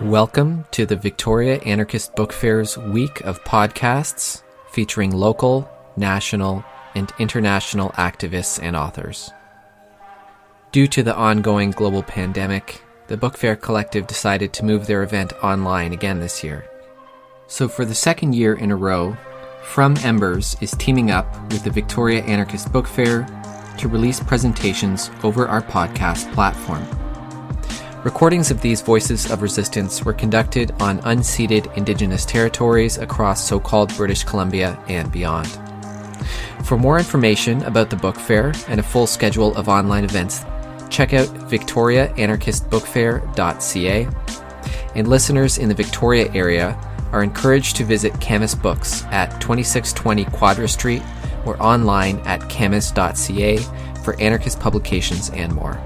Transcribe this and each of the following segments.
Welcome to the Victoria Anarchist Book Fair's week of podcasts featuring local, national, and international activists and authors. Due to the ongoing global pandemic, the Book Fair Collective decided to move their event online again this year. So, for the second year in a row, From Embers is teaming up with the Victoria Anarchist Book Fair to release presentations over our podcast platform. Recordings of these voices of resistance were conducted on unceded Indigenous territories across so called British Columbia and beyond. For more information about the book fair and a full schedule of online events, check out victoriaanarchistbookfair.ca. And listeners in the Victoria area are encouraged to visit Camas Books at 2620 Quadra Street or online at camas.ca for anarchist publications and more.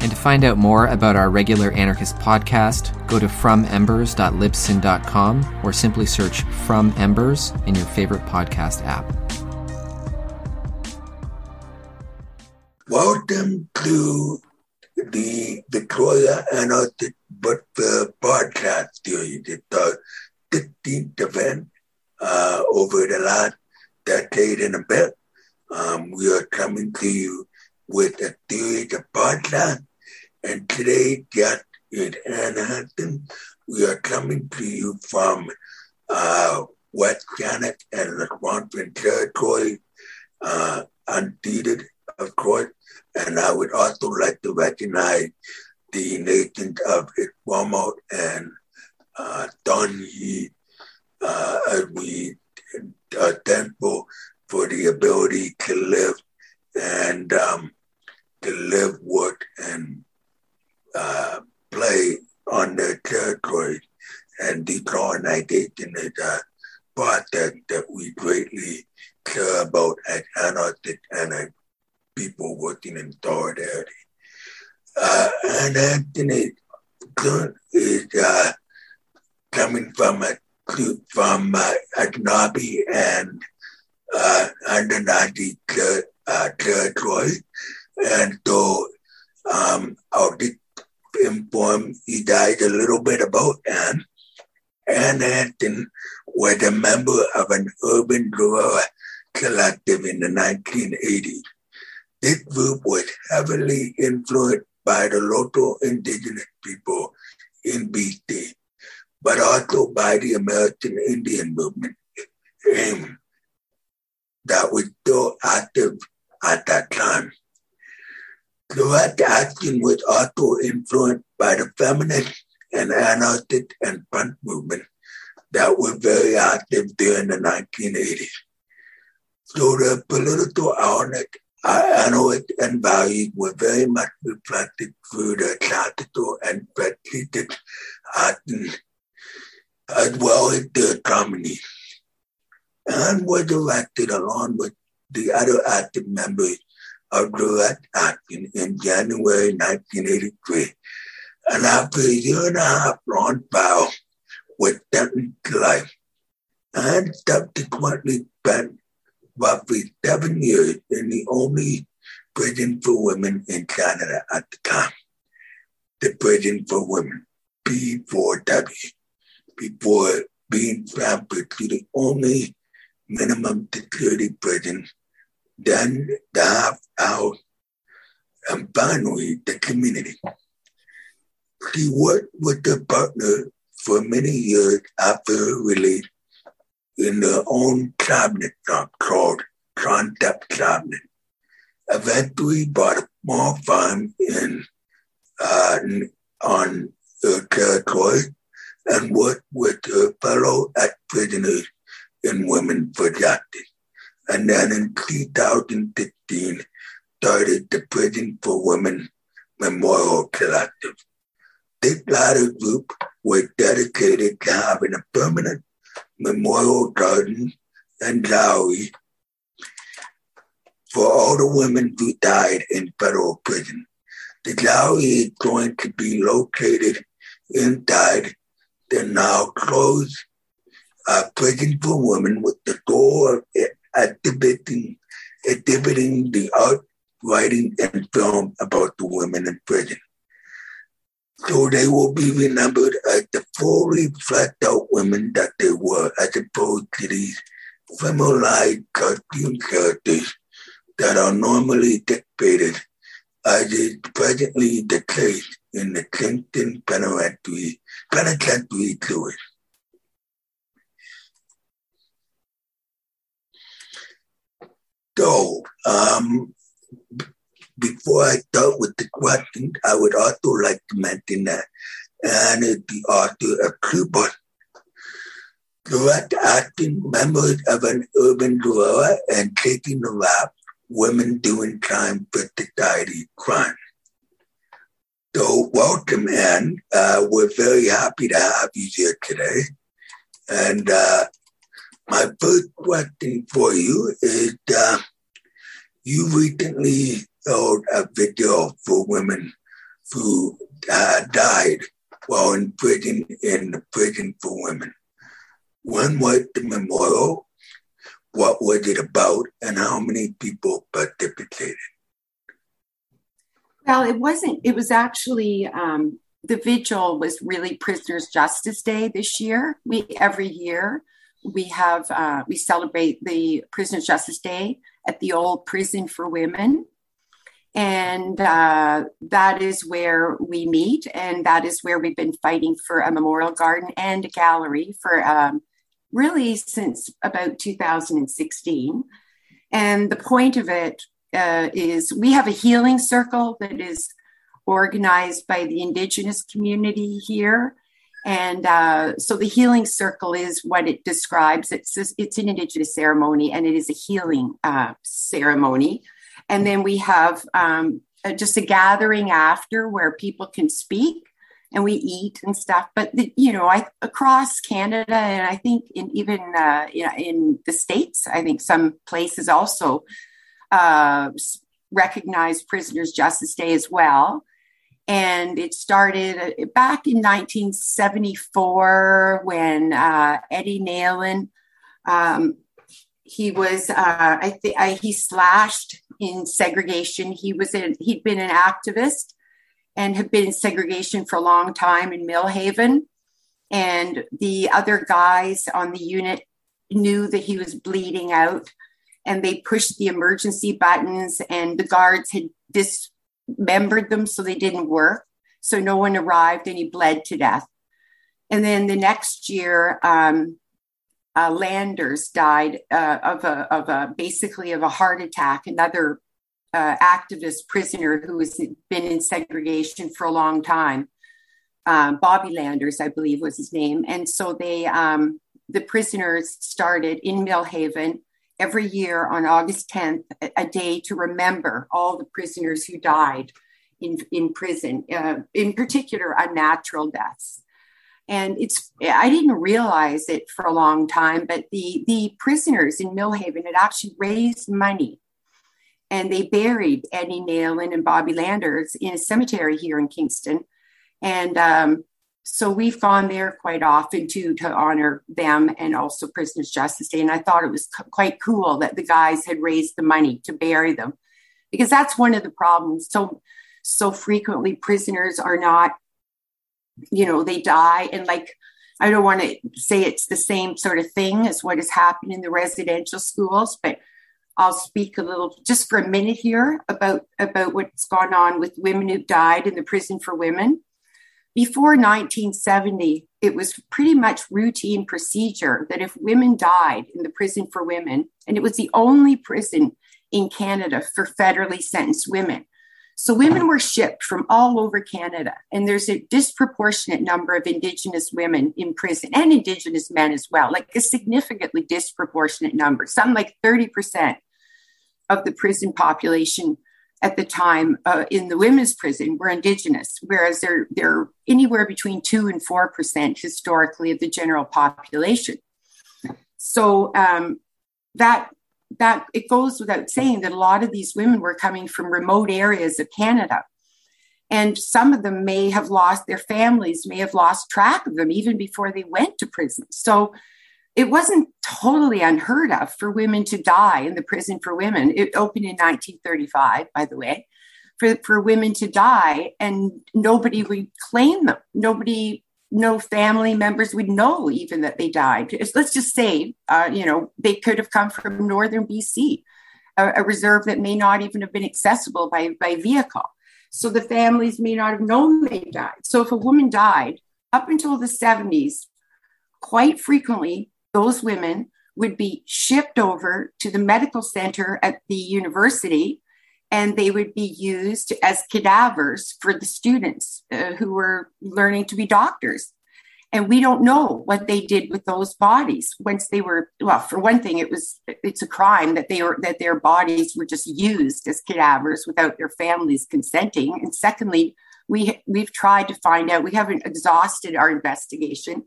And to find out more about our regular anarchist podcast, go to fromembers.libsyn.com or simply search From Embers in your favorite podcast app. Welcome to the Victoria Anarchist Book Fair podcast our 15th event uh, over the last decade and a bit. Um, we are coming to you with a of podcasts and today, just in Anne we are coming to you from uh, West Canada and the Swampland Territory, uh, unceded, of course. And I would also like to recognize the nations of Esquimalt and uh, Songhees uh, as we are thankful for the ability to live and um, to live, work, and uh, play on their territory and decolonization is a process that we greatly care about as anarchists and as people working in solidarity. Uh, and Anthony is uh, coming from a from uh, Anunnaki and uh, Anunnaki uh, territory, and so um, just informed he died a little bit about Anne. Anne Hansen was a member of an urban guerrilla collective in the 1980s. This group was heavily influenced by the local indigenous people in BC, but also by the American Indian movement that was still active at that time. Lorette action was also influenced by the feminist and anarchist and punk movement that were very active during the 1980s. So the political analytics and values were very much reflected through the classical and strategic actions as well as the comedy. And was elected along with the other active members of direct action in January 1983. And after a year and a half long trial was sentenced to life and subsequently spent roughly seven years in the only prison for women in Canada at the time, the Prison for Women, P4W, before being transferred to the only minimum security prison then the half out, and finally the community. She worked with the partner for many years after her release in their own cabinet shop called Concept Cabinet. Eventually bought a small farm in uh, on her territory and worked with her fellow ex-prisoners and women for justice and then in 2015 started the Prison for Women Memorial Collective. This latter group was dedicated to having a permanent memorial garden and gallery for all the women who died in federal prison. The gallery is going to be located inside the now closed uh, prison for women with the door of exhibiting, exhibiting the art, writing, and film about the women in prison. So they will be remembered as the fully fleshed out women that they were, as opposed to these feminized cartoon characters that are normally dictated, as is presently the case in the Penitentiary, Penitentiary Sewers. So, um, before I start with the question, I would also like to mention that Anne is the author of Cuba, direct acting members of an urban guerrilla and taking the rap, women doing time for society crime. So welcome, Anne. Uh, we're very happy to have you here today. And uh, my first question for you is, uh, you recently showed a video for women who uh, died while in prison in the prison for women. When was the memorial? What was it about? And how many people participated? Well, it wasn't, it was actually, um, the vigil was really Prisoners Justice Day this year. We, every year, we have, uh, we celebrate the Prisoners Justice Day at the old prison for women. And uh, that is where we meet, and that is where we've been fighting for a memorial garden and a gallery for um, really since about 2016. And the point of it uh, is we have a healing circle that is organized by the Indigenous community here. And uh, so the healing circle is what it describes. It's it's an Indigenous ceremony, and it is a healing uh, ceremony. And then we have um, just a gathering after where people can speak and we eat and stuff. But the, you know, I across Canada and I think in even uh, in, in the states, I think some places also uh, recognize Prisoners Justice Day as well and it started uh, back in 1974 when uh, Eddie Nalon, um, he was, uh, I think he slashed in segregation. He was in, he'd been an activist and had been in segregation for a long time in Millhaven. And the other guys on the unit knew that he was bleeding out and they pushed the emergency buttons and the guards had dismembered them so they didn't work. So no one arrived and he bled to death. And then the next year, um, uh, Landers died uh, of a of a basically of a heart attack. Another uh, activist prisoner who has been in segregation for a long time. Um, Bobby Landers, I believe, was his name. And so they um, the prisoners started in Millhaven every year on August 10th, a day to remember all the prisoners who died in, in prison, uh, in particular, unnatural deaths. And it's, I didn't realize it for a long time, but the, the prisoners in Millhaven had actually raised money and they buried Eddie Nalon and Bobby Landers in a cemetery here in Kingston. And um, so we've gone there quite often too to honor them and also Prisoners Justice Day. And I thought it was quite cool that the guys had raised the money to bury them, because that's one of the problems. So so frequently prisoners are not, you know, they die and like I don't want to say it's the same sort of thing as what has happened in the residential schools, but I'll speak a little just for a minute here about about what's gone on with women who died in the prison for women before 1970, it was pretty much routine procedure that if women died in the prison for women, and it was the only prison in Canada for federally sentenced women. So women were shipped from all over Canada, and there's a disproportionate number of Indigenous women in prison and Indigenous men as well, like a significantly disproportionate number, some like 30% of the prison population at the time uh, in the women's prison were indigenous, whereas they're they're anywhere between two and four percent historically of the general population. So um, that that it goes without saying that a lot of these women were coming from remote areas of Canada. And some of them may have lost their families, may have lost track of them even before they went to prison. So it wasn't totally unheard of for women to die in the prison for women. It opened in 1935, by the way, for, for women to die and nobody would claim them. Nobody, no family members would know even that they died. Let's just say, uh, you know, they could have come from northern BC, a, a reserve that may not even have been accessible by, by vehicle. So the families may not have known they died. So if a woman died up until the 70s, quite frequently, those women would be shipped over to the medical center at the university and they would be used as cadavers for the students uh, who were learning to be doctors. And we don't know what they did with those bodies once they were well for one thing it was it's a crime that they were that their bodies were just used as cadavers without their families consenting. And secondly we we've tried to find out we haven't exhausted our investigation.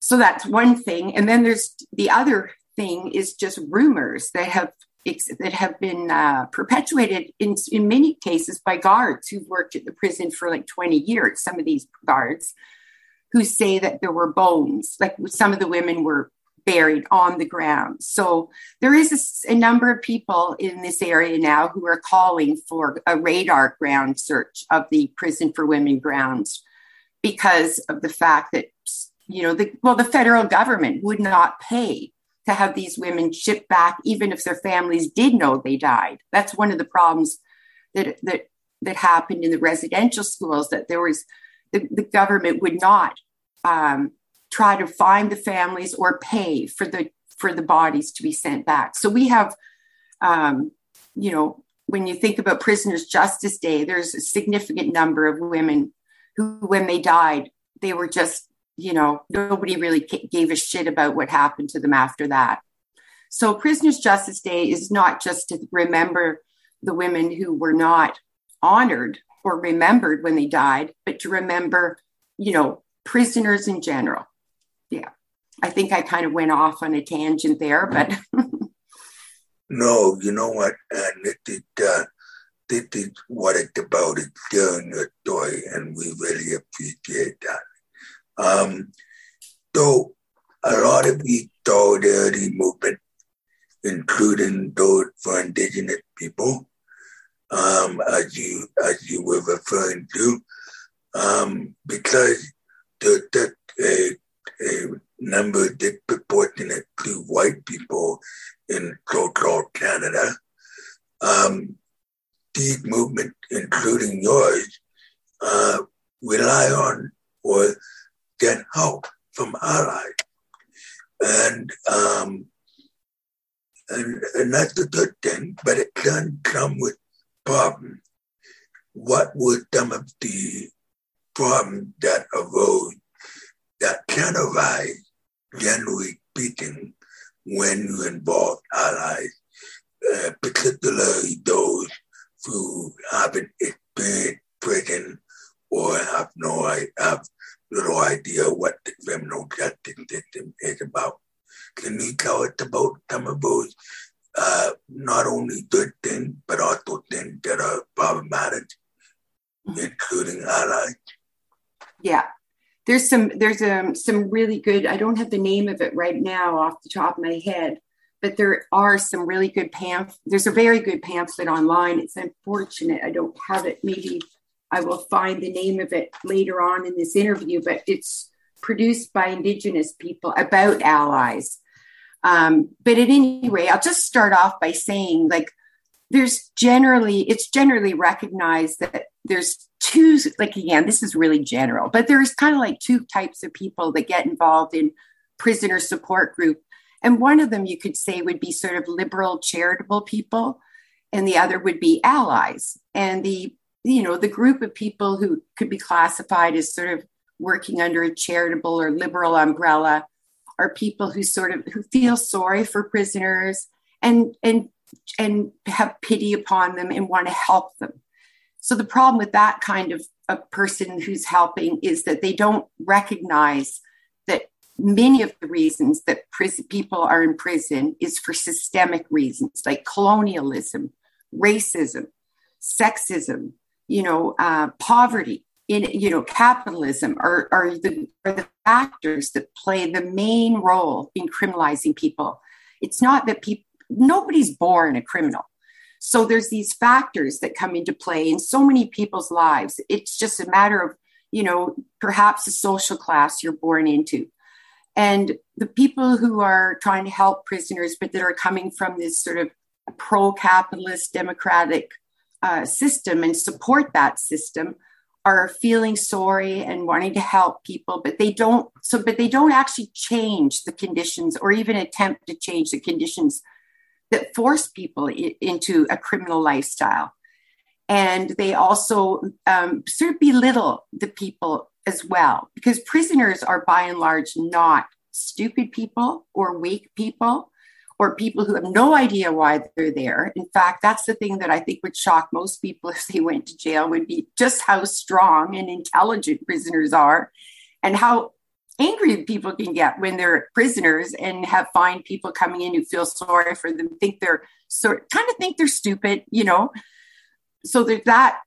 So that's one thing. And then there's the other thing is just rumors that have that have been uh, perpetuated in, in many cases by guards who've worked at the prison for like 20 years some of these guards who say that there were bones like some of the women were buried on the ground. So there is a, a number of people in this area now who are calling for a radar ground search of the prison for women grounds because of the fact that you know the well the federal government would not pay to have these women shipped back, even if their families did know they died. That's one of the problems that that that happened in the residential schools. That there was the, the government would not um, try to find the families or pay for the for the bodies to be sent back. So we have, um, you know, when you think about Prisoners Justice Day, there's a significant number of women who, when they died, they were just you know, nobody really gave a shit about what happened to them after that. So, Prisoners' Justice Day is not just to remember the women who were not honored or remembered when they died, but to remember, you know, prisoners in general. Yeah. I think I kind of went off on a tangent there, but. no, you know what? And it, it, uh, this is what it's about. It's telling your story, and we really appreciate that. Um, so a lot of the solidarity movement, including those for indigenous people, um, as you as you were referring to, um, because there's just a, a number disproportionate to white people in so-called Canada. Um, these movements, including yours, uh, rely on or get help from allies. And, um, and, and that's a good thing, but it can come with problems. What were some of the problems that arose that can arise, generally speaking, when you involve allies, uh, particularly those who haven't experienced prison or have no have little idea what the criminal justice system is about. Can you tell us about some of those uh, not only good things, but also things that are problematic, mm-hmm. including allies? Yeah. There's some there's um, some really good I don't have the name of it right now off the top of my head, but there are some really good pamphlets. There's a very good pamphlet online. It's unfortunate I don't have it. Maybe I will find the name of it later on in this interview, but it's produced by Indigenous people about allies. Um, but at any rate, I'll just start off by saying, like, there's generally, it's generally recognized that there's two, like, again, this is really general, but there's kind of like two types of people that get involved in prisoner support group. And one of them you could say would be sort of liberal charitable people, and the other would be allies. And the you know, the group of people who could be classified as sort of working under a charitable or liberal umbrella are people who sort of who feel sorry for prisoners and and and have pity upon them and want to help them. So the problem with that kind of a person who's helping is that they don't recognize that many of the reasons that prison, people are in prison is for systemic reasons like colonialism, racism, sexism, you know, uh, poverty, in you know, capitalism are, are the are the factors that play the main role in criminalizing people. It's not that people nobody's born a criminal. So there's these factors that come into play in so many people's lives. It's just a matter of, you know, perhaps the social class you're born into. And the people who are trying to help prisoners, but that are coming from this sort of pro capitalist democratic uh, system and support that system are feeling sorry and wanting to help people but they don't so but they don't actually change the conditions or even attempt to change the conditions that force people I- into a criminal lifestyle. And they also um, sort of belittle the people as well because prisoners are by and large not stupid people or weak people or people who have no idea why they're there. In fact, that's the thing that I think would shock most people if they went to jail would be just how strong and intelligent prisoners are and how angry people can get when they're prisoners and have fine people coming in who feel sorry for them, think they're sort kind of think they're stupid, you know. So there's that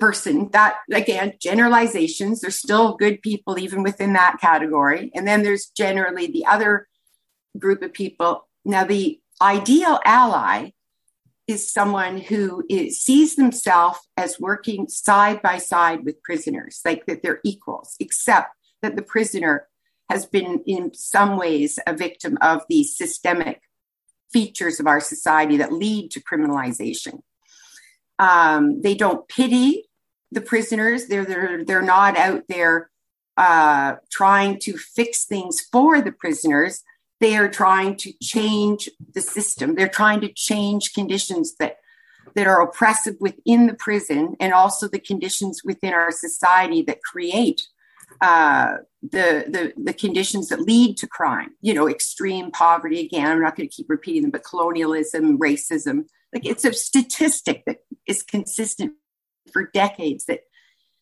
person that again generalizations there's still good people even within that category and then there's generally the other group of people now, the ideal ally is someone who is, sees themselves as working side by side with prisoners, like that they're equals, except that the prisoner has been in some ways a victim of the systemic features of our society that lead to criminalization. Um, they don't pity the prisoners. They're, they're, they're not out there uh, trying to fix things for the prisoners they are trying to change the system. They're trying to change conditions that that are oppressive within the prison and also the conditions within our society that create uh, the, the the conditions that lead to crime. You know, extreme poverty. Again, I'm not going to keep repeating them, but colonialism, racism. Like it's a statistic that is consistent for decades that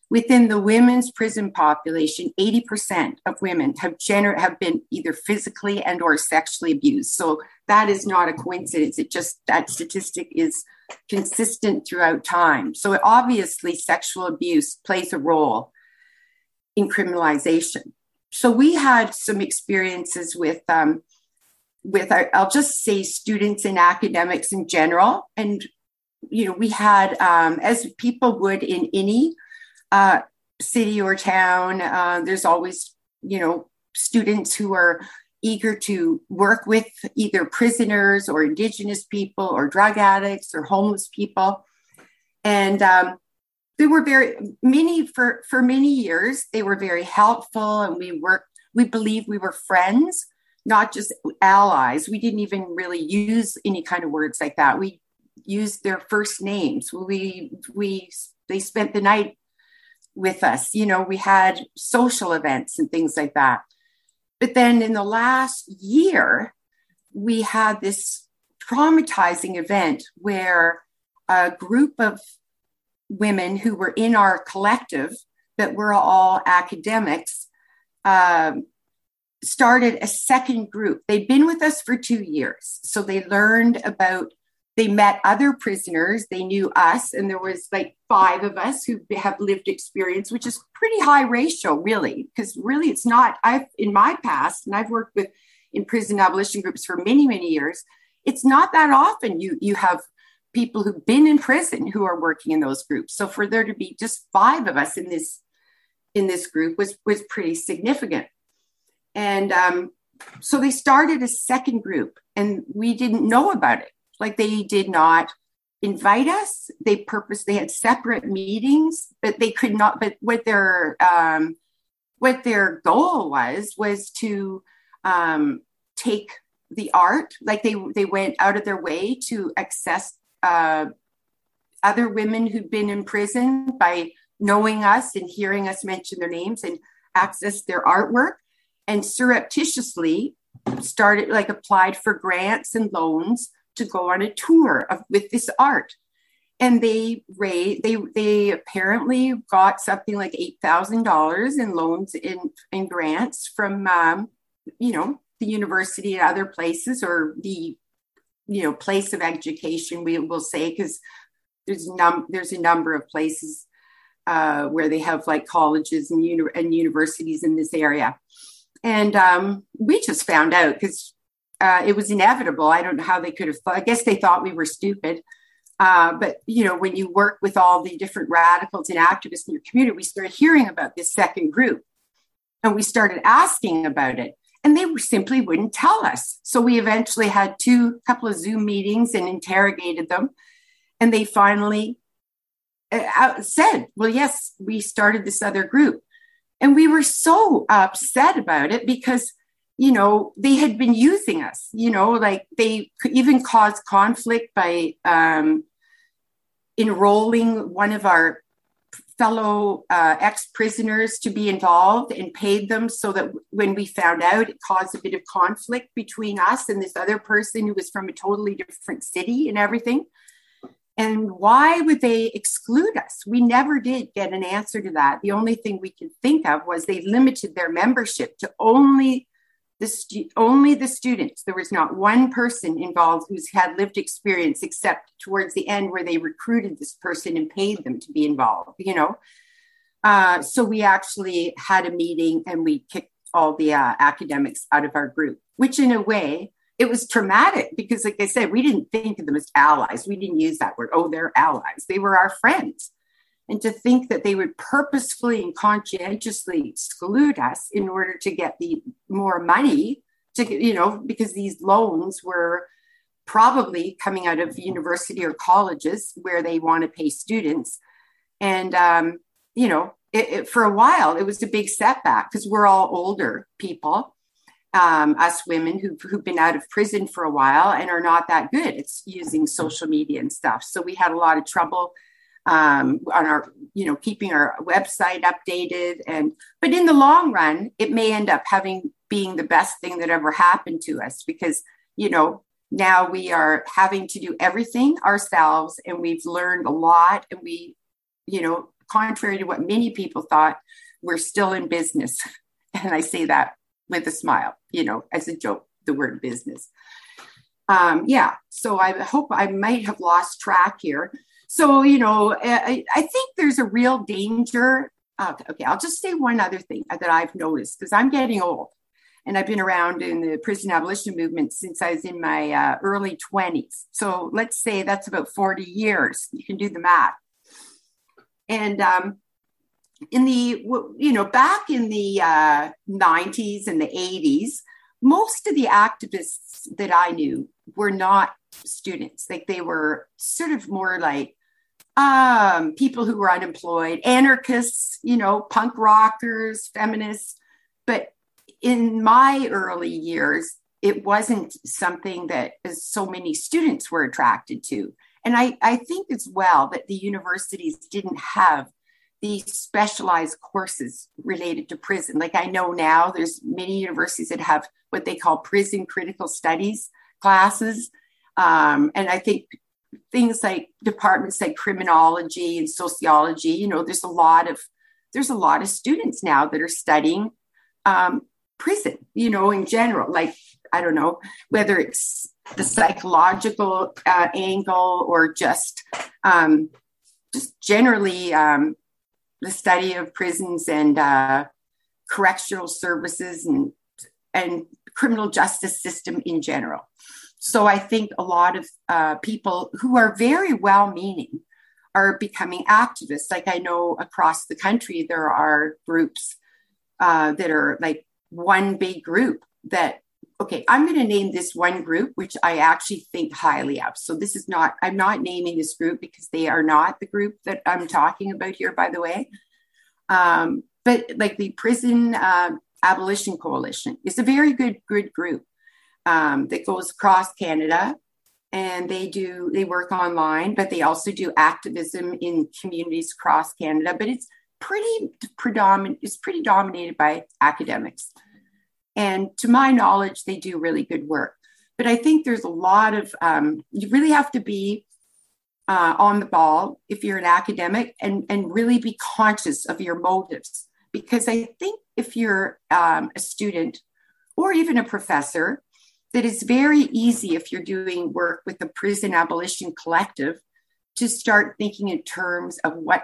Within the women's prison population, 80% of women have, gener- have been either physically and or sexually abused. So that is not a coincidence. It just, that statistic is consistent throughout time. So obviously sexual abuse plays a role in criminalization. So we had some experiences with, um, with our, I'll just say students and academics in general. And, you know, we had, um, as people would in any uh, city or town. Uh, there's always, you know, students who are eager to work with either prisoners or indigenous people or drug addicts or homeless people. And um, they were very many for for many years. They were very helpful, and we worked. We believe we were friends, not just allies. We didn't even really use any kind of words like that. We used their first names. We we they spent the night with us. You know, we had social events and things like that. But then in the last year, we had this traumatizing event where a group of women who were in our collective that were all academics um, started a second group. They'd been with us for two years. So they learned about they met other prisoners. They knew us and there was like five of us who have lived experience which is pretty high ratio really because really it's not i've in my past and i've worked with in prison abolition groups for many many years it's not that often you you have people who've been in prison who are working in those groups. So for there to be just five of us in this in this group was was pretty significant. And um, so they started a second group and we didn't know about it like they did not invite us. They purpose they had separate meetings, but they could not. But what their um, what their goal was was to um, take the art. Like they they went out of their way to access uh, other women who'd been in prison by knowing us and hearing us mention their names and access their artwork and surreptitiously started like applied for grants and loans to go on a tour of, with this art. And they raised, they they apparently got something like eight thousand dollars in loans in in grants from um, you know the university and other places or the you know place of education we will say because there's num there's a number of places uh, where they have like colleges and, uni- and universities in this area and um, we just found out because uh, it was inevitable. I don't know how they could have thought. I guess they thought we were stupid. Uh, but you know, when you work with all the different radicals and activists in your community, we started hearing about this second group, and we started asking about it, and they simply wouldn't tell us. So we eventually had two couple of Zoom meetings and interrogated them, and they finally uh, said, "Well, yes, we started this other group," and we were so upset about it because you know, they had been using us, you know, like they could even cause conflict by um, enrolling one of our fellow uh, ex prisoners to be involved and paid them so that when we found out, it caused a bit of conflict between us and this other person who was from a totally different city and everything. And why would they exclude us? We never did get an answer to that. The only thing we could think of was they limited their membership to only the stu- only the students. There was not one person involved who's had lived experience, except towards the end where they recruited this person and paid them to be involved. You know, uh, so we actually had a meeting and we kicked all the uh, academics out of our group, which in a way it was traumatic because, like I said, we didn't think of them as allies. We didn't use that word. Oh, they're allies. They were our friends and to think that they would purposefully and conscientiously exclude us in order to get the more money to you know because these loans were probably coming out of university or colleges where they want to pay students. And um, you know it, it, for a while it was a big setback because we're all older people um, us women who've, who've been out of prison for a while and are not that good. It's using social media and stuff. So we had a lot of trouble um, on our you know keeping our website updated. And but in the long run it may end up having being the best thing that ever happened to us because you know now we are having to do everything ourselves and we've learned a lot and we you know contrary to what many people thought we're still in business. And i say that with a smile you know as a joke the word business. Um, yeah so i hope i might have lost track here so, you know, I, I think there's a real danger. Okay, I'll just say one other thing that I've noticed because I'm getting old and I've been around in the prison abolition movement since I was in my uh, early 20s. So let's say that's about 40 years. You can do the math. And um, in the, you know, back in the uh, 90s and the 80s, most of the activists that I knew were not students. Like they were sort of more like um, people who were unemployed, anarchists, you know, punk rockers, feminists. But in my early years, it wasn't something that so many students were attracted to. And I, I think as well that the universities didn't have these specialized courses related to prison. Like I know now there's many universities that have what they call prison critical studies classes. Um, and I think things like departments like criminology and sociology you know there's a lot of there's a lot of students now that are studying um, prison you know in general like i don't know whether it's the psychological uh, angle or just um, just generally um, the study of prisons and uh, correctional services and and criminal justice system in general so I think a lot of uh, people who are very well meaning are becoming activists. Like I know across the country, there are groups uh, that are like one big group that, okay, I'm going to name this one group, which I actually think highly of. So this is not, I'm not naming this group because they are not the group that I'm talking about here, by the way. Um, but like the Prison uh, Abolition Coalition is a very good, good group um, that goes across Canada and they do they work online but they also do activism in communities across canada but it's pretty predominant it's pretty dominated by academics and to my knowledge they do really good work. But i think there's a lot of um, you really have to be uh, on the ball if you're an academic and and really be conscious of your motives. Because i think if you're um, a student or even a professor that it's very easy if you're doing work with the prison abolition collective to start thinking in terms of what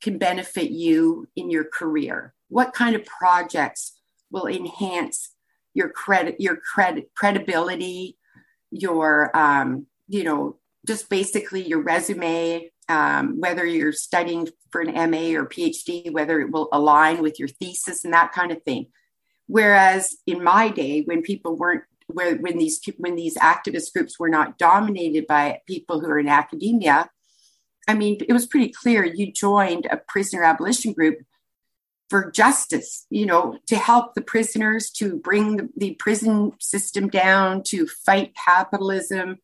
can benefit you in your career. What kind of projects will enhance your credit your credit credibility your um, you know just basically your resume, um, whether you're studying for an MA or PhD, whether it will align with your thesis and that kind of thing. Whereas in my day, when people weren't where when these when these activist groups were not dominated by people who are in academia, I mean, it was pretty clear you joined a prisoner abolition group for justice, you know, to help the prisoners, to bring the, the prison system down, to fight capitalism.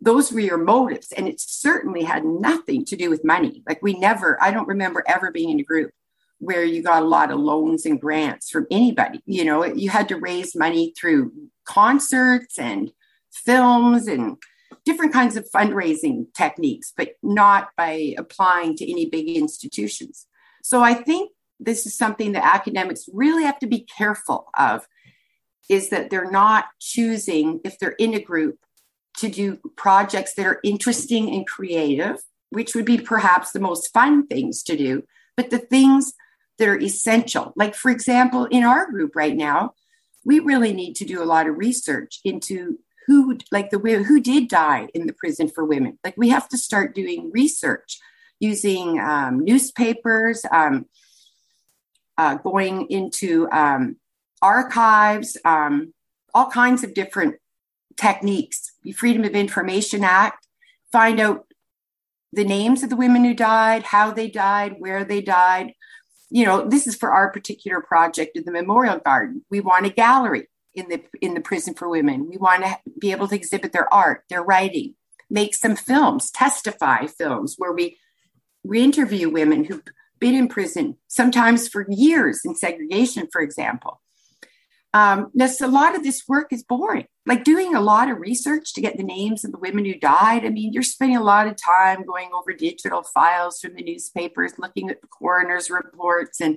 Those were your motives. And it certainly had nothing to do with money. Like, we never, I don't remember ever being in a group where you got a lot of loans and grants from anybody. You know, you had to raise money through concerts and films and different kinds of fundraising techniques, but not by applying to any big institutions. So I think this is something that academics really have to be careful of is that they're not choosing if they're in a group to do projects that are interesting and creative which would be perhaps the most fun things to do but the things that are essential. Like for example in our group right now we really need to do a lot of research into who like the who did die in the prison for women. Like we have to start doing research using um, newspapers um, uh, going into um, archives, um, all kinds of different techniques. The Freedom of Information Act, find out the names of the women who died, how they died, where they died. You know, this is for our particular project in the Memorial Garden. We want a gallery in the in the prison for women. We want to be able to exhibit their art, their writing, make some films, testify films where we we interview women who been in prison, sometimes for years in segregation, for example. Um, a lot of this work is boring. Like doing a lot of research to get the names of the women who died. I mean, you're spending a lot of time going over digital files from the newspapers, looking at the coroner's reports and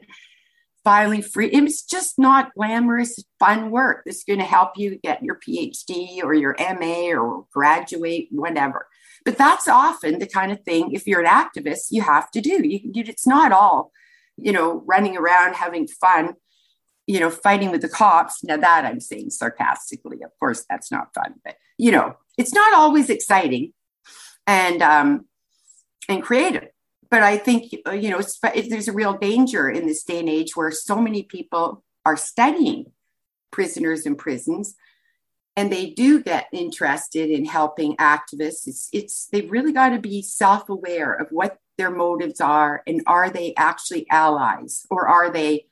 filing free. It's just not glamorous, fun work that's going to help you get your PhD or your MA or graduate, whatever. But that's often the kind of thing, if you're an activist, you have to do. You, you, it's not all, you know, running around having fun, you know, fighting with the cops. Now, that I'm saying sarcastically. Of course, that's not fun, but, you know, it's not always exciting and, um, and creative. But I think, you know, there's a real danger in this day and age where so many people are studying prisoners in prisons and they do get interested in helping activists. It's, it's they've really got to be self-aware of what their motives are and are they actually allies or are they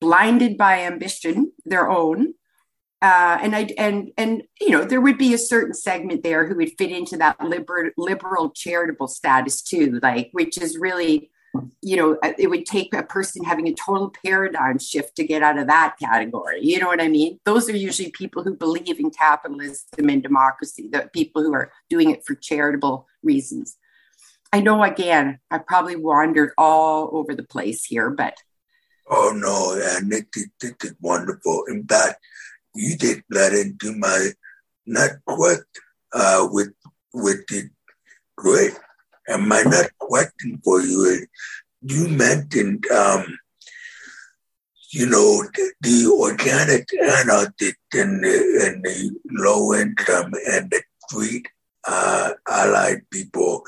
blinded by ambition their own? Uh, and I and and you know there would be a certain segment there who would fit into that liberal liberal charitable status too, like which is really you know, uh, it would take a person having a total paradigm shift to get out of that category. You know what I mean? Those are usually people who believe in capitalism and democracy, the people who are doing it for charitable reasons. I know, again, I probably wandered all over the place here, but. Oh, no, and it, it, it is wonderful. In fact, you did that into my quite uh, with with the great and my next question for you? Is you mentioned, um, you know, the, the organic anarchists and the, and the low income and the street uh, allied people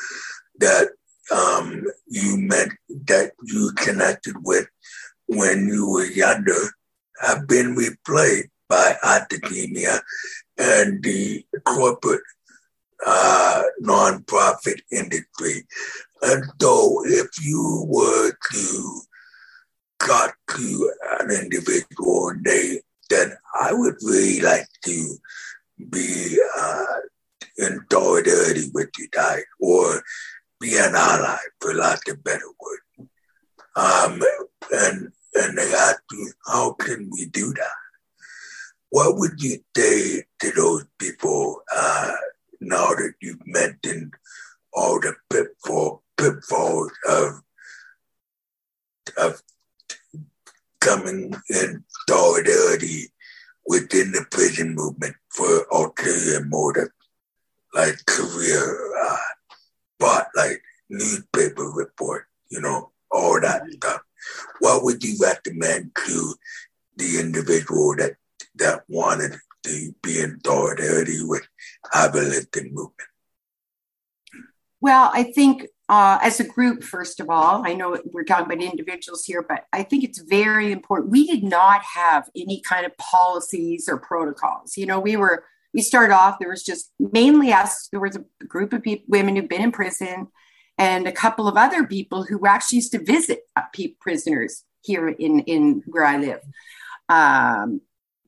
that um, you met, that you connected with when you were younger have been replaced by academia and the corporate uh, nonprofit industry. And so, if you were to talk to an individual and they then I would really like to be uh, in solidarity with you guys or be an ally, for lack of better word. Um, and and they asked you, how can we do that? What would you say to those people uh, now that you've mentioned all the pitfall, pitfalls of, of coming in solidarity within the prison movement for ulterior motives, like career uh, spotlight, newspaper report, you know, all that stuff. What would you recommend to the individual that that wanted to be in solidarity with abolition movement? Well, I think uh, as a group, first of all, I know we're talking about individuals here, but I think it's very important. We did not have any kind of policies or protocols. You know, we were, we started off, there was just mainly us, there was a group of people, women who've been in prison and a couple of other people who actually used to visit uh, prisoners here in, in where I live. Um,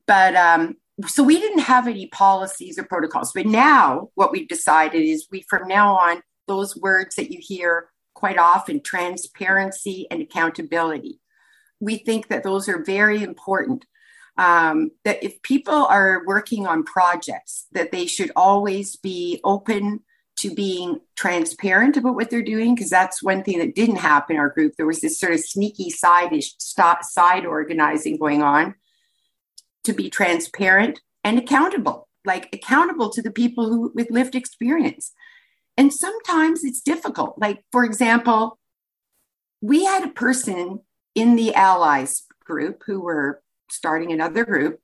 but um, so we didn't have any policies or protocols. But now what we've decided is we, from now on, those words that you hear quite often transparency and accountability. We think that those are very important. Um, that if people are working on projects, that they should always be open to being transparent about what they're doing, because that's one thing that didn't happen in our group. There was this sort of sneaky side side organizing going on to be transparent and accountable, like accountable to the people who with lived experience. And sometimes it's difficult. Like, for example, we had a person in the allies group who were starting another group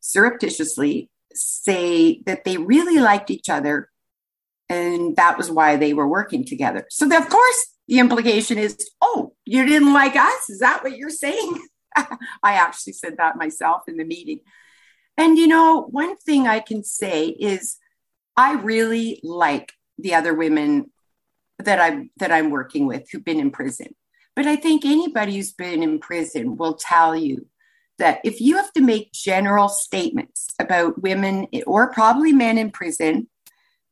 surreptitiously say that they really liked each other and that was why they were working together. So, of course, the implication is, oh, you didn't like us? Is that what you're saying? I actually said that myself in the meeting. And, you know, one thing I can say is I really like the other women that I'm that I'm working with who've been in prison. But I think anybody who's been in prison will tell you that if you have to make general statements about women or probably men in prison,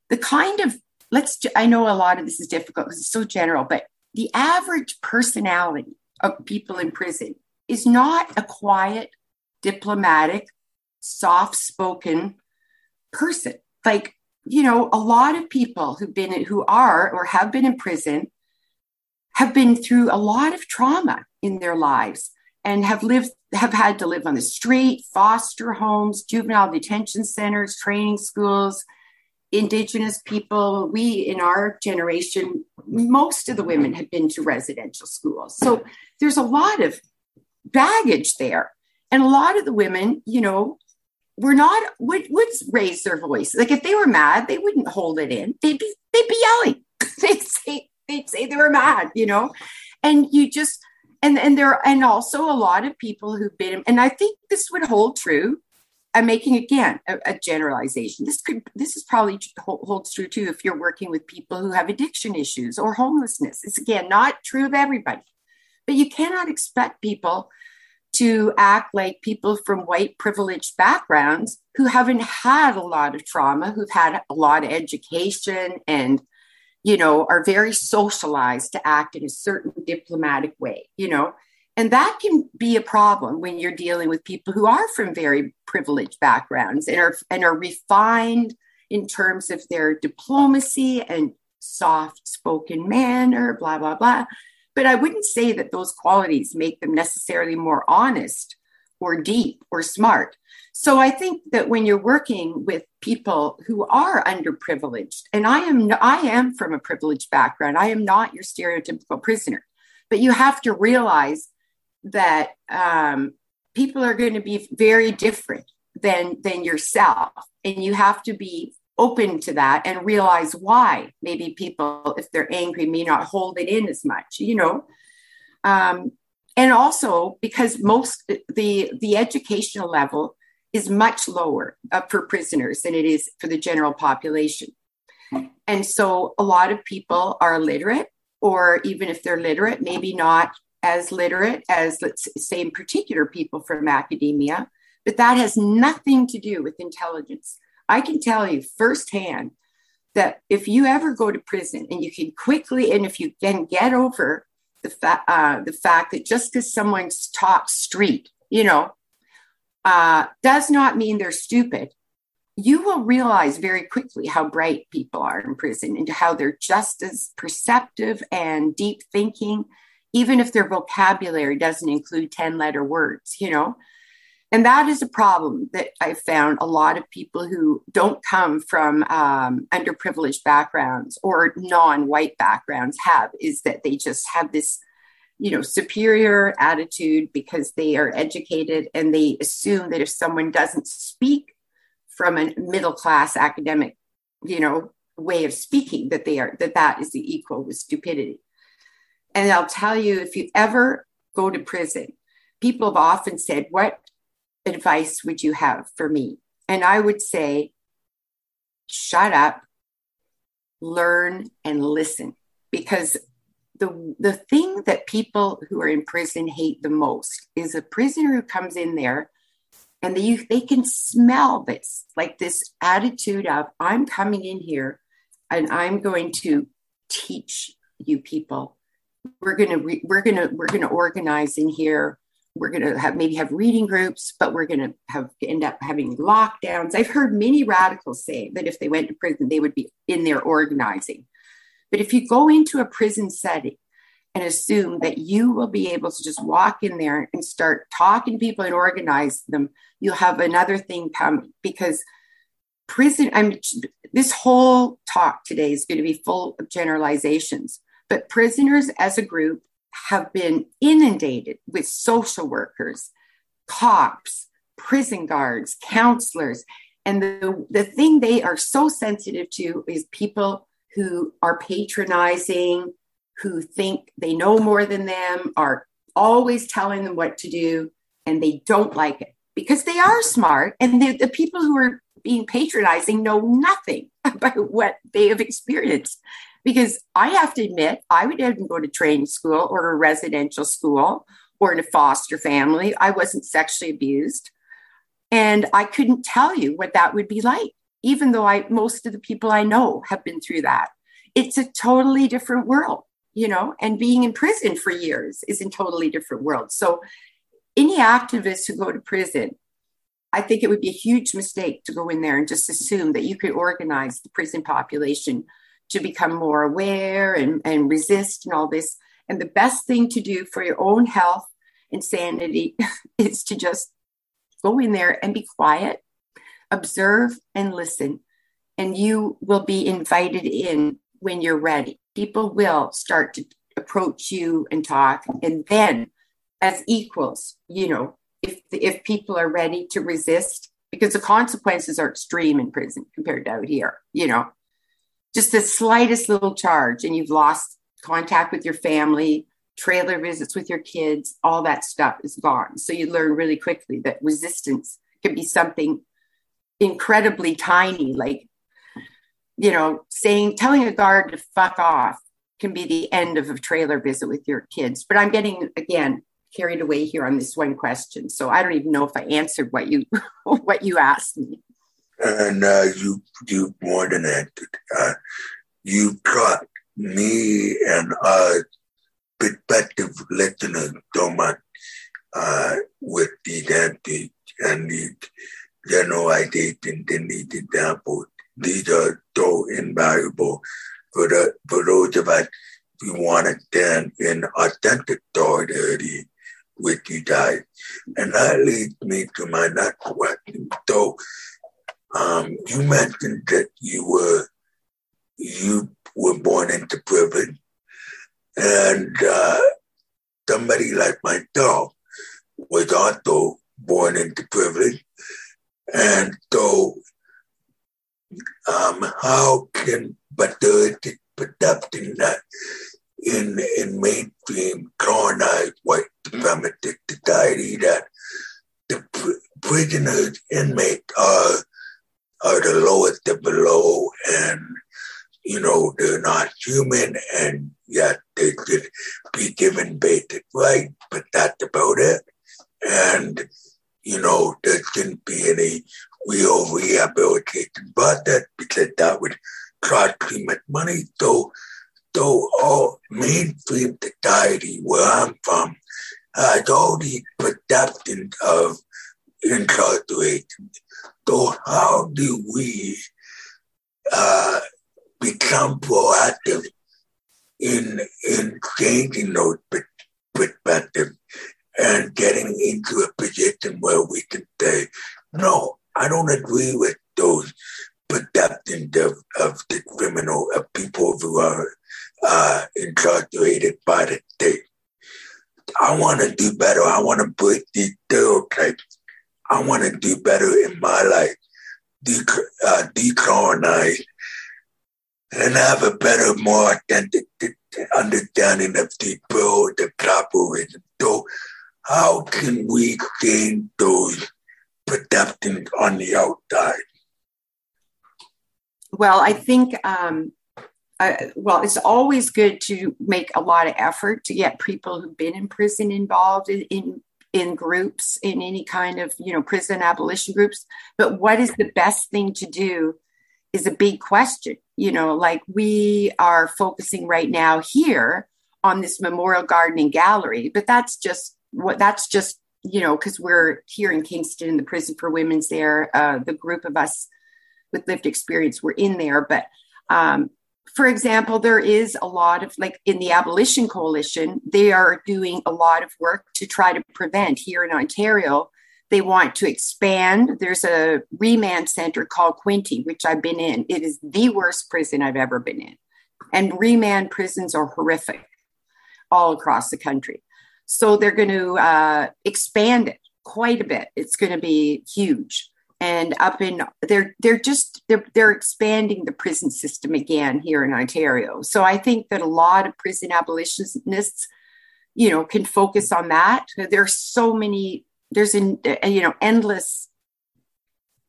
the kind of let's I know a lot of this is difficult because it's so general, but the average personality of people in prison is not a quiet, diplomatic, soft-spoken person. Like you know, a lot of people who've been, who are or have been in prison have been through a lot of trauma in their lives and have lived, have had to live on the street, foster homes, juvenile detention centers, training schools, indigenous people. We, in our generation, most of the women have been to residential schools. So there's a lot of baggage there. And a lot of the women, you know, were not would would raise their voice. Like if they were mad, they wouldn't hold it in. They'd be they'd be yelling. they'd say they'd say they were mad, you know. And you just and and there and also a lot of people who've been and I think this would hold true. I'm making again a, a generalization. This could this is probably holds true too if you're working with people who have addiction issues or homelessness. It's again not true of everybody, but you cannot expect people to act like people from white privileged backgrounds who haven't had a lot of trauma, who've had a lot of education and, you know, are very socialized to act in a certain diplomatic way, you know. And that can be a problem when you're dealing with people who are from very privileged backgrounds and are and are refined in terms of their diplomacy and soft spoken manner, blah, blah, blah. But I wouldn't say that those qualities make them necessarily more honest or deep or smart. So I think that when you're working with people who are underprivileged, and I am I am from a privileged background, I am not your stereotypical prisoner, but you have to realize that um, people are going to be very different than than yourself, and you have to be open to that and realize why maybe people if they're angry may not hold it in as much you know? Um, and also because most the the educational level is much lower uh, for prisoners than it is for the general population. And so a lot of people are literate or even if they're literate maybe not as literate as let's say in particular people from academia but that has nothing to do with intelligence I can tell you firsthand that if you ever go to prison and you can quickly, and if you can get over the, fa- uh, the fact that just because someone's taught street, you know, uh, does not mean they're stupid. You will realize very quickly how bright people are in prison and how they're just as perceptive and deep thinking, even if their vocabulary doesn't include 10 letter words, you know. And that is a problem that I found a lot of people who don't come from um, underprivileged backgrounds or non-white backgrounds have is that they just have this, you know, superior attitude because they are educated and they assume that if someone doesn't speak from a middle class academic, you know, way of speaking that they are that that is the equal with stupidity. And I'll tell you, if you ever go to prison, people have often said, "What advice would you have for me?" And I would say, "Shut up, learn, and listen," because the the thing that people who are in prison hate the most is a prisoner who comes in there and they, they can smell this like this attitude of i'm coming in here and i'm going to teach you people we're to re- we're to we're to organize in here we're going to have maybe have reading groups but we're going to have end up having lockdowns. I've heard many radicals say that if they went to prison they would be in there organizing. But if you go into a prison setting and assume that you will be able to just walk in there and start talking to people and organize them, you'll have another thing come because prison, I mean, this whole talk today is going to be full of generalizations, but prisoners as a group have been inundated with social workers, cops, prison guards, counselors. And the, the thing they are so sensitive to is people who are patronizing, who think they know more than them, are always telling them what to do, and they don't like it because they are smart. And the, the people who are being patronizing know nothing about what they have experienced. Because I have to admit, I would even go to training school or a residential school or in a foster family. I wasn't sexually abused. And I couldn't tell you what that would be like even though I most of the people I know have been through that. It's a totally different world, you know, and being in prison for years is a totally different world. So any activists who go to prison, I think it would be a huge mistake to go in there and just assume that you could organize the prison population to become more aware and, and resist and all this. And the best thing to do for your own health and sanity is to just go in there and be quiet observe and listen, and you will be invited in when you're ready. People will start to approach you and talk, and then as equals, you know, if if people are ready to resist, because the consequences are extreme in prison compared to out here, you know, just the slightest little charge, and you've lost contact with your family, trailer visits with your kids, all that stuff is gone. So you learn really quickly that resistance can be something incredibly tiny, like, you know, saying, telling a guard to fuck off can be the end of a trailer visit with your kids. But I'm getting, again, carried away here on this one question. So I don't even know if I answered what you what you asked me. And uh, you you more than answered. Uh, you got me and uh, prospective listeners so much uh, with the answers and the generalization the needed examples. These are so invaluable for the for those of us who want to stand in authentic solidarity with you guys. And that leads me to my next question. So um, you mentioned that you were you were born into privilege, and uh, somebody like myself was also born into privilege, and so, um, how can but the adapting that in in mainstream colonized white supremacist society that the pr- prisoners inmates are are the lowest the low and you know they're not human and yet they should be given basic rights but that's about it and you know, there shouldn't be any real rehabilitation process because that would cost too much money. So, so all mainstream society where I'm from has all these perceptions of incarceration. So how do we uh, become proactive in in changing those perspectives and getting into a position where we can say, no, I don't agree with those perceptions of, of the criminal, of people who are uh, incarcerated by the state. I want to do better. I want to break these stereotypes. I want to do better in my life, de- uh, decolonize and have a better, more authentic understanding of the pro, the collaboration. So how can we gain those protections on the outside? Well, I think, um, uh, well, it's always good to make a lot of effort to get people who've been in prison involved in, in in groups in any kind of you know prison abolition groups. But what is the best thing to do is a big question you know like we are focusing right now here on this memorial garden and gallery but that's just what that's just you know because we're here in kingston in the prison for women's there uh, the group of us with lived experience were in there but um, for example, there is a lot of like in the Abolition Coalition, they are doing a lot of work to try to prevent here in Ontario. They want to expand. There's a remand center called Quinte, which I've been in. It is the worst prison I've ever been in. And remand prisons are horrific all across the country. So they're going to uh, expand it quite a bit. It's going to be huge and up in they're they're just they're they're expanding the prison system again here in Ontario. So I think that a lot of prison abolitionists, you know, can focus on that. There's so many. There's an uh, you know endless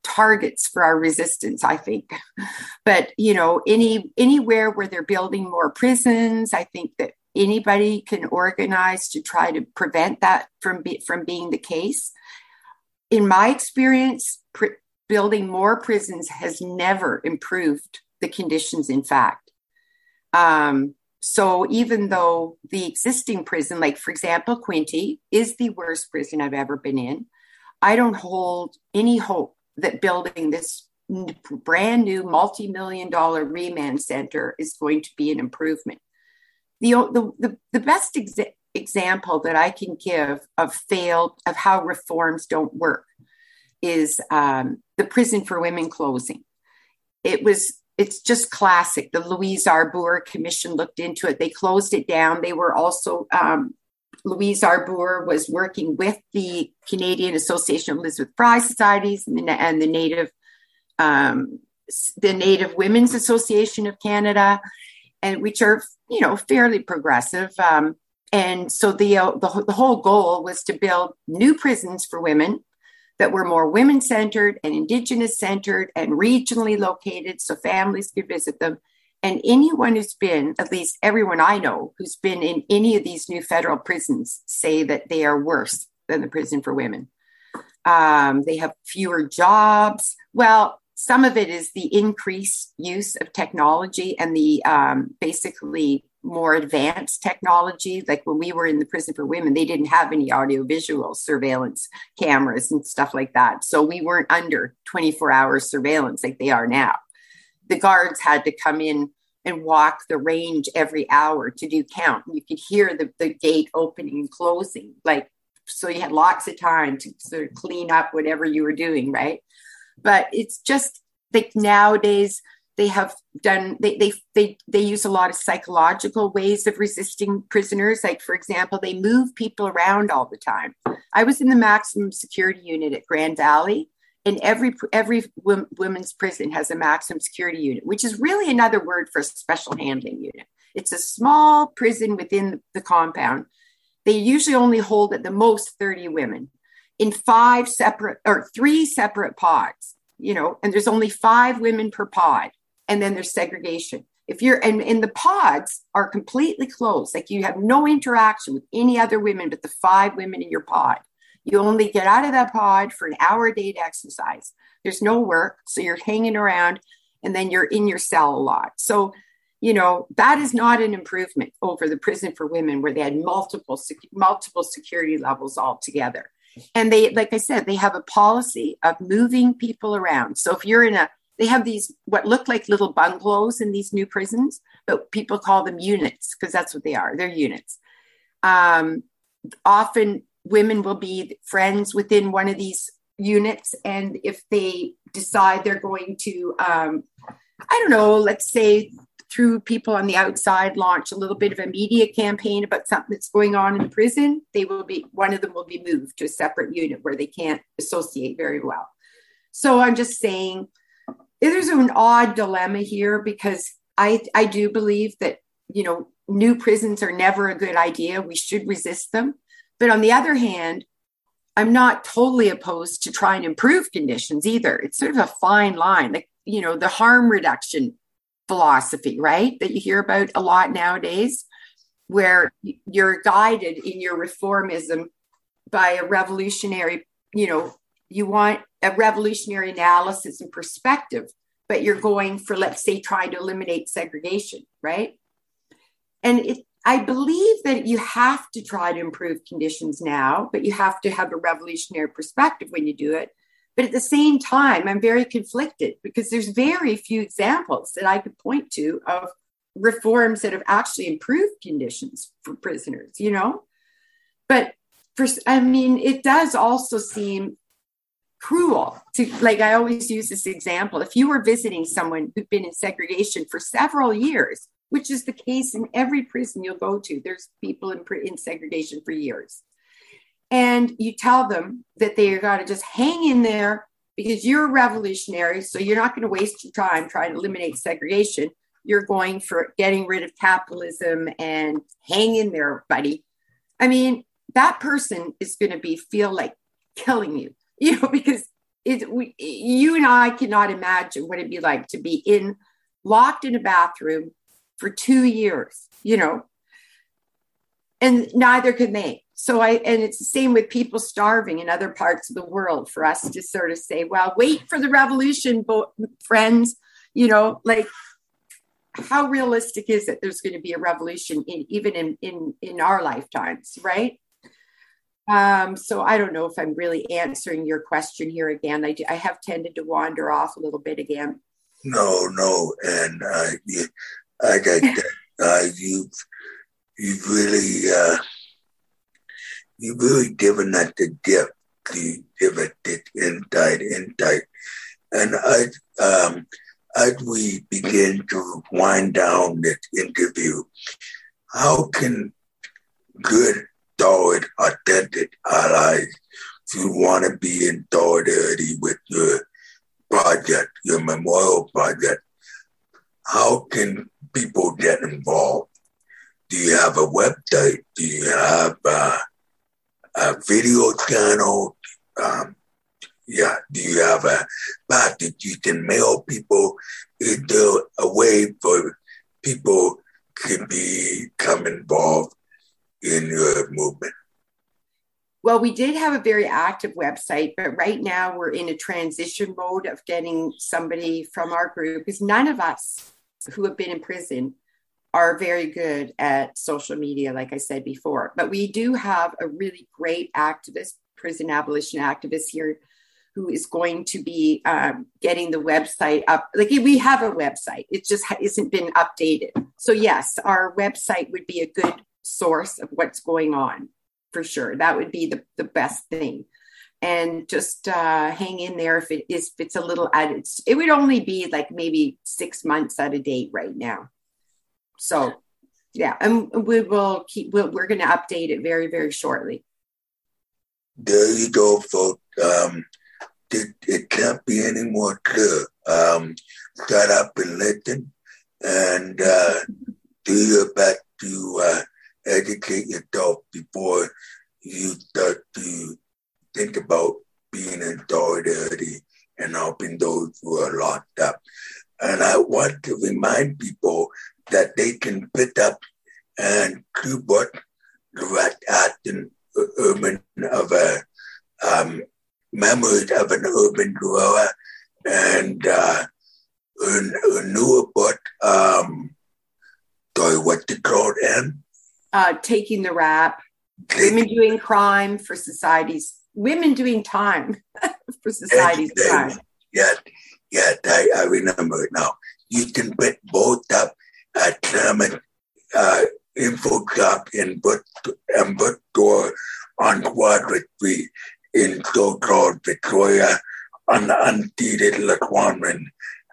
targets for our resistance i think but you know any anywhere where they're building more prisons i think that anybody can organize to try to prevent that from be, from being the case in my experience, pr- building more prisons has never improved the conditions, in fact. Um, so even though the existing prison, like for example, Quinte, is the worst prison I've ever been in, I don't hold any hope that building this brand new multi million dollar remand center is going to be an improvement. The, the, the, the best exa- example that I can give of failed, of how reforms don't work is um, the prison for women closing. It was, it's just classic. The Louise Arbour Commission looked into it. They closed it down. They were also, um, Louise Arbour was working with the Canadian Association of Elizabeth Fry Societies and the, and the Native, um, the Native Women's Association of Canada, and which are, you know, fairly progressive. Um, and so the, uh, the, the whole goal was to build new prisons for women that were more women centered and indigenous centered and regionally located so families could visit them. And anyone who's been at least everyone i know who's been in any of these new federal prisons say that they are worse than the prison for women. Um, they have fewer jobs. Well some of it is the increased use of technology and the um, basically more advanced technology. Like when we were in the prison for women, they didn't have any audiovisual surveillance cameras and stuff like that. So we weren't under 24 hours surveillance like they are now. The guards had to come in and walk the range every hour to do count. You could hear the, the gate opening and closing. Like, so you had lots of time to sort of clean up whatever you were doing, right? But it's just like nowadays, they have done they, they they they use a lot of psychological ways of resisting prisoners. Like for example they move people around all the time. I was in the maximum security unit at grand valley and every every women's prison has a maximum security unit which is really another word for a special handling unit. It's a small prison within the compound. They usually only hold at the most 30 women in five separate or three separate pods you know and there's only five women per pod and then there's segregation. If you're and, and the pods are completely closed, like you have no interaction with any other women but the five women in your pod. You only get out of that pod for an hour a day to exercise. There's no work, so you're hanging around, and then you're in your cell a lot. So, you know that is not an improvement over the prison for women where they had multiple multiple security levels altogether. And they, like I said, they have a policy of moving people around. So if you're in a they have these what look like little bungalows in these new prisons, but people call them units because that's what they are. They're units. Um, often women will be friends within one of these units, and if they decide they're going to, um, I don't know, let's say through people on the outside launch a little bit of a media campaign about something that's going on in the prison, they will be one of them will be moved to a separate unit where they can't associate very well. So I'm just saying there's an odd dilemma here because I, I do believe that, you know, new prisons are never a good idea. We should resist them. But on the other hand, I'm not totally opposed to try and improve conditions either. It's sort of a fine line, like, you know, the harm reduction philosophy, right? That you hear about a lot nowadays, where you're guided in your reformism by a revolutionary, you know, you want a revolutionary analysis and perspective, but you're going for, let's say, trying to eliminate segregation, right? And it, I believe that you have to try to improve conditions now, but you have to have a revolutionary perspective when you do it. But at the same time, I'm very conflicted because there's very few examples that I could point to of reforms that have actually improved conditions for prisoners, you know? But for, I mean, it does also seem cruel to, like, I always use this example. If you were visiting someone who'd been in segregation for several years, which is the case in every prison you'll go to. There's people in, in segregation for years. And you tell them that they got to just hang in there because you're a revolutionary. So you're not going to waste your time trying to eliminate segregation. You're going for getting rid of capitalism and hang in there, buddy. I mean, that person is going to be feel like killing you, you know, because it, we, you and I cannot imagine what it'd be like to be in locked in a bathroom for two years, you know, and neither could they. So I, and it's the same with people starving in other parts of the world for us to sort of say, well, wait for the revolution, friends, you know, like how realistic is it there's going to be a revolution in even in in in our lifetimes right um so i don't know if i'm really answering your question here again. I do, i have tended to wander off a little bit again. No no and I that. Uh, you've you've really uh, you've really given that the depth, you give it the insight, insight, and I um, as we begin to wind down this interview, how can good, solid, authentic allies you want to be in solidarity with your project, your memorial project, how can people get involved? Do you have a website? Do you have a, a video channel? Um, yeah. Do you have a package you can mail people? Is there a way for people to become involved in your movement? Well, we did have a very active website, but right now we're in a transition mode of getting somebody from our group because none of us who have been in prison are very good at social media, like I said before. But we do have a really great activist, prison abolition activist here who is going to be um, getting the website up. Like we have a website, it just isn't been updated. So, yes, our website would be a good source of what's going on for sure. That would be the, the best thing. And just uh, hang in there if it is if it's a little at it's it would only be like maybe six months out of date right now. So yeah and we will keep we we are going to update it very very shortly. There you go folks. Um it, it can't be any more clear um start up and listen and uh do your best to uh educate yourself before you start to think about being in solidarity and helping those who are locked up. And I want to remind people that they can pick up and do what direct action urban of a um, of an urban dweller and uh, a, a newer book. Um, sorry, what the called, Anne? Uh, taking the rap. Women doing crime for society's women doing time for society's crime. Yeah, yeah, I, I remember it now. You can put both up at Clement uh, Info Shop in book and bookstore on Quadra Street in so-called Victoria on the unceded Lekwungen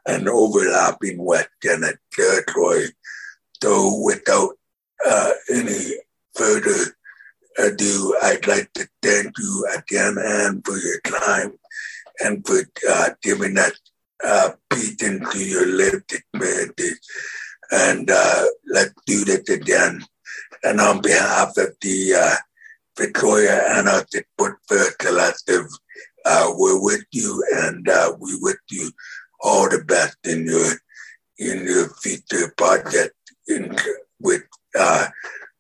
and overlapping West Canada territory. So without uh, any further ado, I'd like to thank you again, Anne, for your time and for uh, giving us uh, peek into your lived experiences. And uh, let's do this again. And on behalf of the uh, Victoria Anarchist Book Fair Collective, uh, we're with you and uh, we wish you all the best in your in your future project in with uh,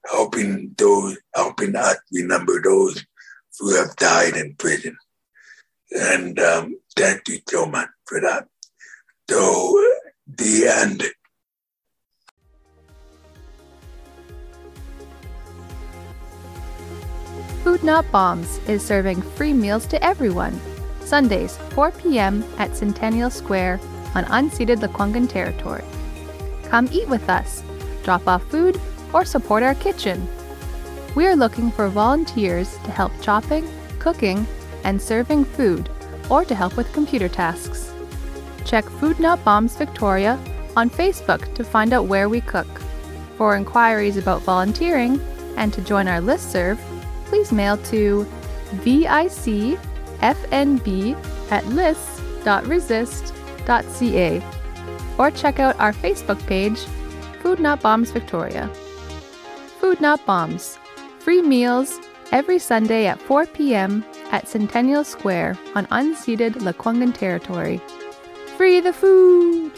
helping those helping us remember those who have died in prison. And um, thank you so much for that. So the end. Food Not Bombs is serving free meals to everyone. Sundays, 4 p.m. at Centennial Square on unceded Lekwungen territory. Come eat with us, drop off food, or support our kitchen. We are looking for volunteers to help chopping, cooking, and serving food, or to help with computer tasks. Check Food Not Bombs Victoria on Facebook to find out where we cook. For inquiries about volunteering and to join our listserv, please mail to vicfnb at lists.resist.ca or check out our Facebook page, Food Not Bombs Victoria. Food Not Bombs, free meals every Sunday at 4 p.m. at Centennial Square on unceded Lekwungen territory. Free the food!